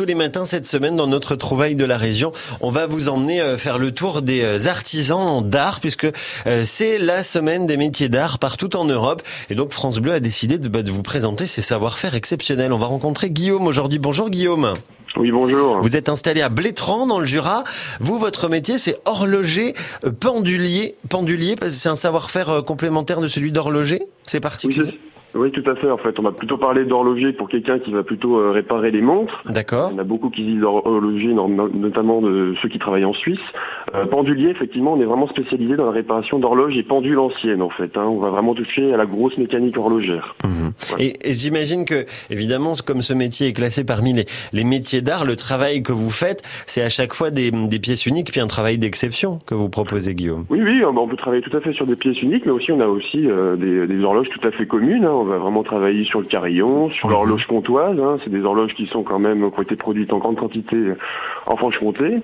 tous les matins cette semaine dans notre trouvaille de la région. On va vous emmener euh, faire le tour des euh, artisans d'art puisque euh, c'est la semaine des métiers d'art partout en Europe. Et donc France Bleu a décidé de, bah, de vous présenter ses savoir-faire exceptionnels. On va rencontrer Guillaume aujourd'hui. Bonjour Guillaume. Oui, bonjour. Vous êtes installé à Blétran dans le Jura. Vous, votre métier, c'est horloger pendulier. Pendulier, parce que c'est un savoir-faire complémentaire de celui d'horloger. C'est particulier. Oui, oui, tout à fait. En fait, on va plutôt parler d'horloger pour quelqu'un qui va plutôt euh, réparer les montres. D'accord. Il y en a beaucoup qui disent horloger, notamment de ceux qui travaillent en Suisse. Euh, pendulier, effectivement, on est vraiment spécialisé dans la réparation d'horloges et pendules anciennes, en fait. Hein. On va vraiment toucher à la grosse mécanique horlogère. Mhm. Et, j'imagine que, évidemment, comme ce métier est classé parmi les, les métiers d'art, le travail que vous faites, c'est à chaque fois des, des pièces uniques, puis un travail d'exception que vous proposez, Guillaume. Oui, oui, on peut travailler tout à fait sur des pièces uniques, mais aussi on a aussi euh, des, des, horloges tout à fait communes. Hein on va vraiment travailler sur le carillon, sur l'horloge comptoise. Hein. C'est des horloges qui sont quand même qui ont été produites en grande quantité en Franche-Comté.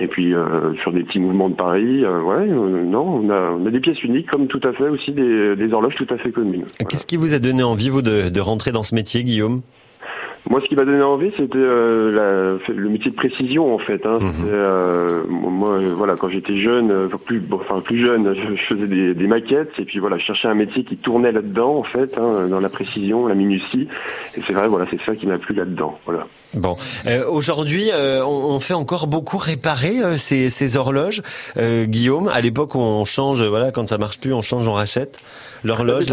Et puis euh, sur des petits mouvements de Paris, euh, ouais, euh, non, on a, on a, des pièces uniques comme tout à fait aussi des, des horloges tout à fait communes. Qu'est-ce qui vous a donné envie vous de, de rentrer dans ce métier, Guillaume? Moi, ce qui m'a donné envie, c'était euh, le métier de précision, en fait. Hein. Mhm. Euh, moi, voilà, quand j'étais jeune, euh, plus, enfin plus jeune, je, faisais des, des, maquettes et puis voilà, je cherchais un métier qui tournait là-dedans, en fait, hein, dans la précision, la minutie. Et c'est vrai, voilà, c'est ça qui m'a plu là-dedans. Voilà. Bon, euh, aujourd'hui, euh, on, fait encore beaucoup réparer euh, ces, ces, horloges, Guillaume. À l'époque, on change, voilà, quand ça marche plus, on change, on rachète l'horloge.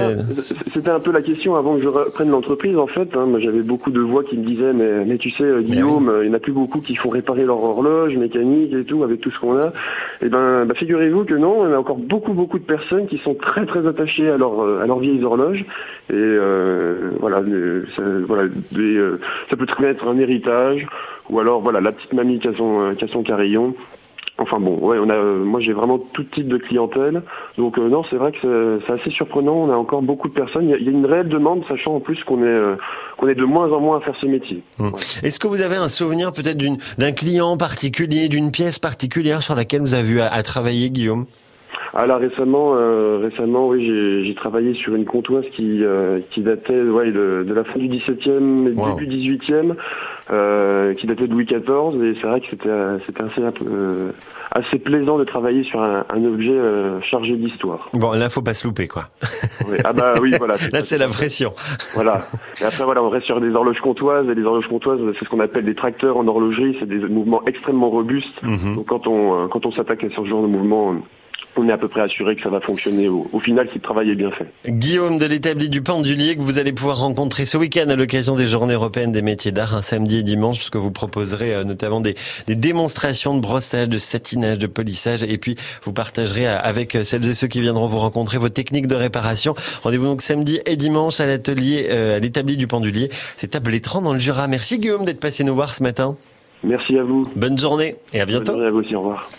C'était un peu la question avant que je reprenne l'entreprise, en fait. Hein. Moi, j'avais beaucoup de voix qui me disaient, mais, mais tu sais, Guillaume, il n'y en a plus beaucoup qui font réparer leur horloge mécanique et tout, avec tout ce qu'on a. Et eh ben, bah, figurez-vous que non, il y a encore beaucoup, beaucoup de personnes qui sont très, très attachées à leur, à leurs vieilles horloges. Et voilà, ça, voilà, des, ça peut très bien être un héritage, ou alors voilà la petite mamie qui a son, euh, qui a son carillon. Enfin bon, ouais, on a, euh, moi j'ai vraiment tout type de clientèle. Donc euh, non, c'est vrai que c'est assez surprenant. On a encore beaucoup de personnes. Il y, a, une réelle demande, sachant en plus qu'on est qu'on est de moins en moins à faire ce métier. Mmh. Est-ce que vous avez un souvenir peut-être d'un client particulier, d'une pièce particulière sur laquelle vous avez eu à, travailler, Guillaume? Ah là récemment, récemment oui, j'ai travaillé sur une comptoise qui qui datait ouais, de, de, la fin du 17e et début 18e. Euh, qui datait de Louis XIV et c'est vrai que c'était euh, c'était assez euh, assez plaisant de travailler sur un, un objet euh, chargé d'histoire. Bon là faut pas se louper quoi. Ah bah oui voilà. là c'est la pression. Voilà. Et après voilà on reste sur des horloges comptoises et les horloges comptoises c'est ce qu'on appelle des tracteurs en horlogerie c'est des mouvements extrêmement robustes. Mhm. Donc quand on quand on s'attaque à ce genre de mouvement on est à peu près assuré que ça va fonctionner au, final si le travail est bien fait. Guillaume de l'établi du Pendulier que vous allez pouvoir rencontrer ce week-end à l'occasion des Journées européennes des métiers d'art, un samedi et dimanche, puisque vous proposerez euh, notamment des, des, démonstrations de brossage, de satinage, de polissage, et puis vous partagerez euh, avec euh, celles et ceux qui viendront vous rencontrer vos techniques de réparation. Rendez-vous donc samedi et dimanche à l'atelier, à l'établi du Pendulier. C'est à Blétran dans le Jura. Merci Guillaume d'être passé nous voir ce matin. Merci à vous. Bonne journée et à bientôt. Bonne journée à vous aussi, au revoir.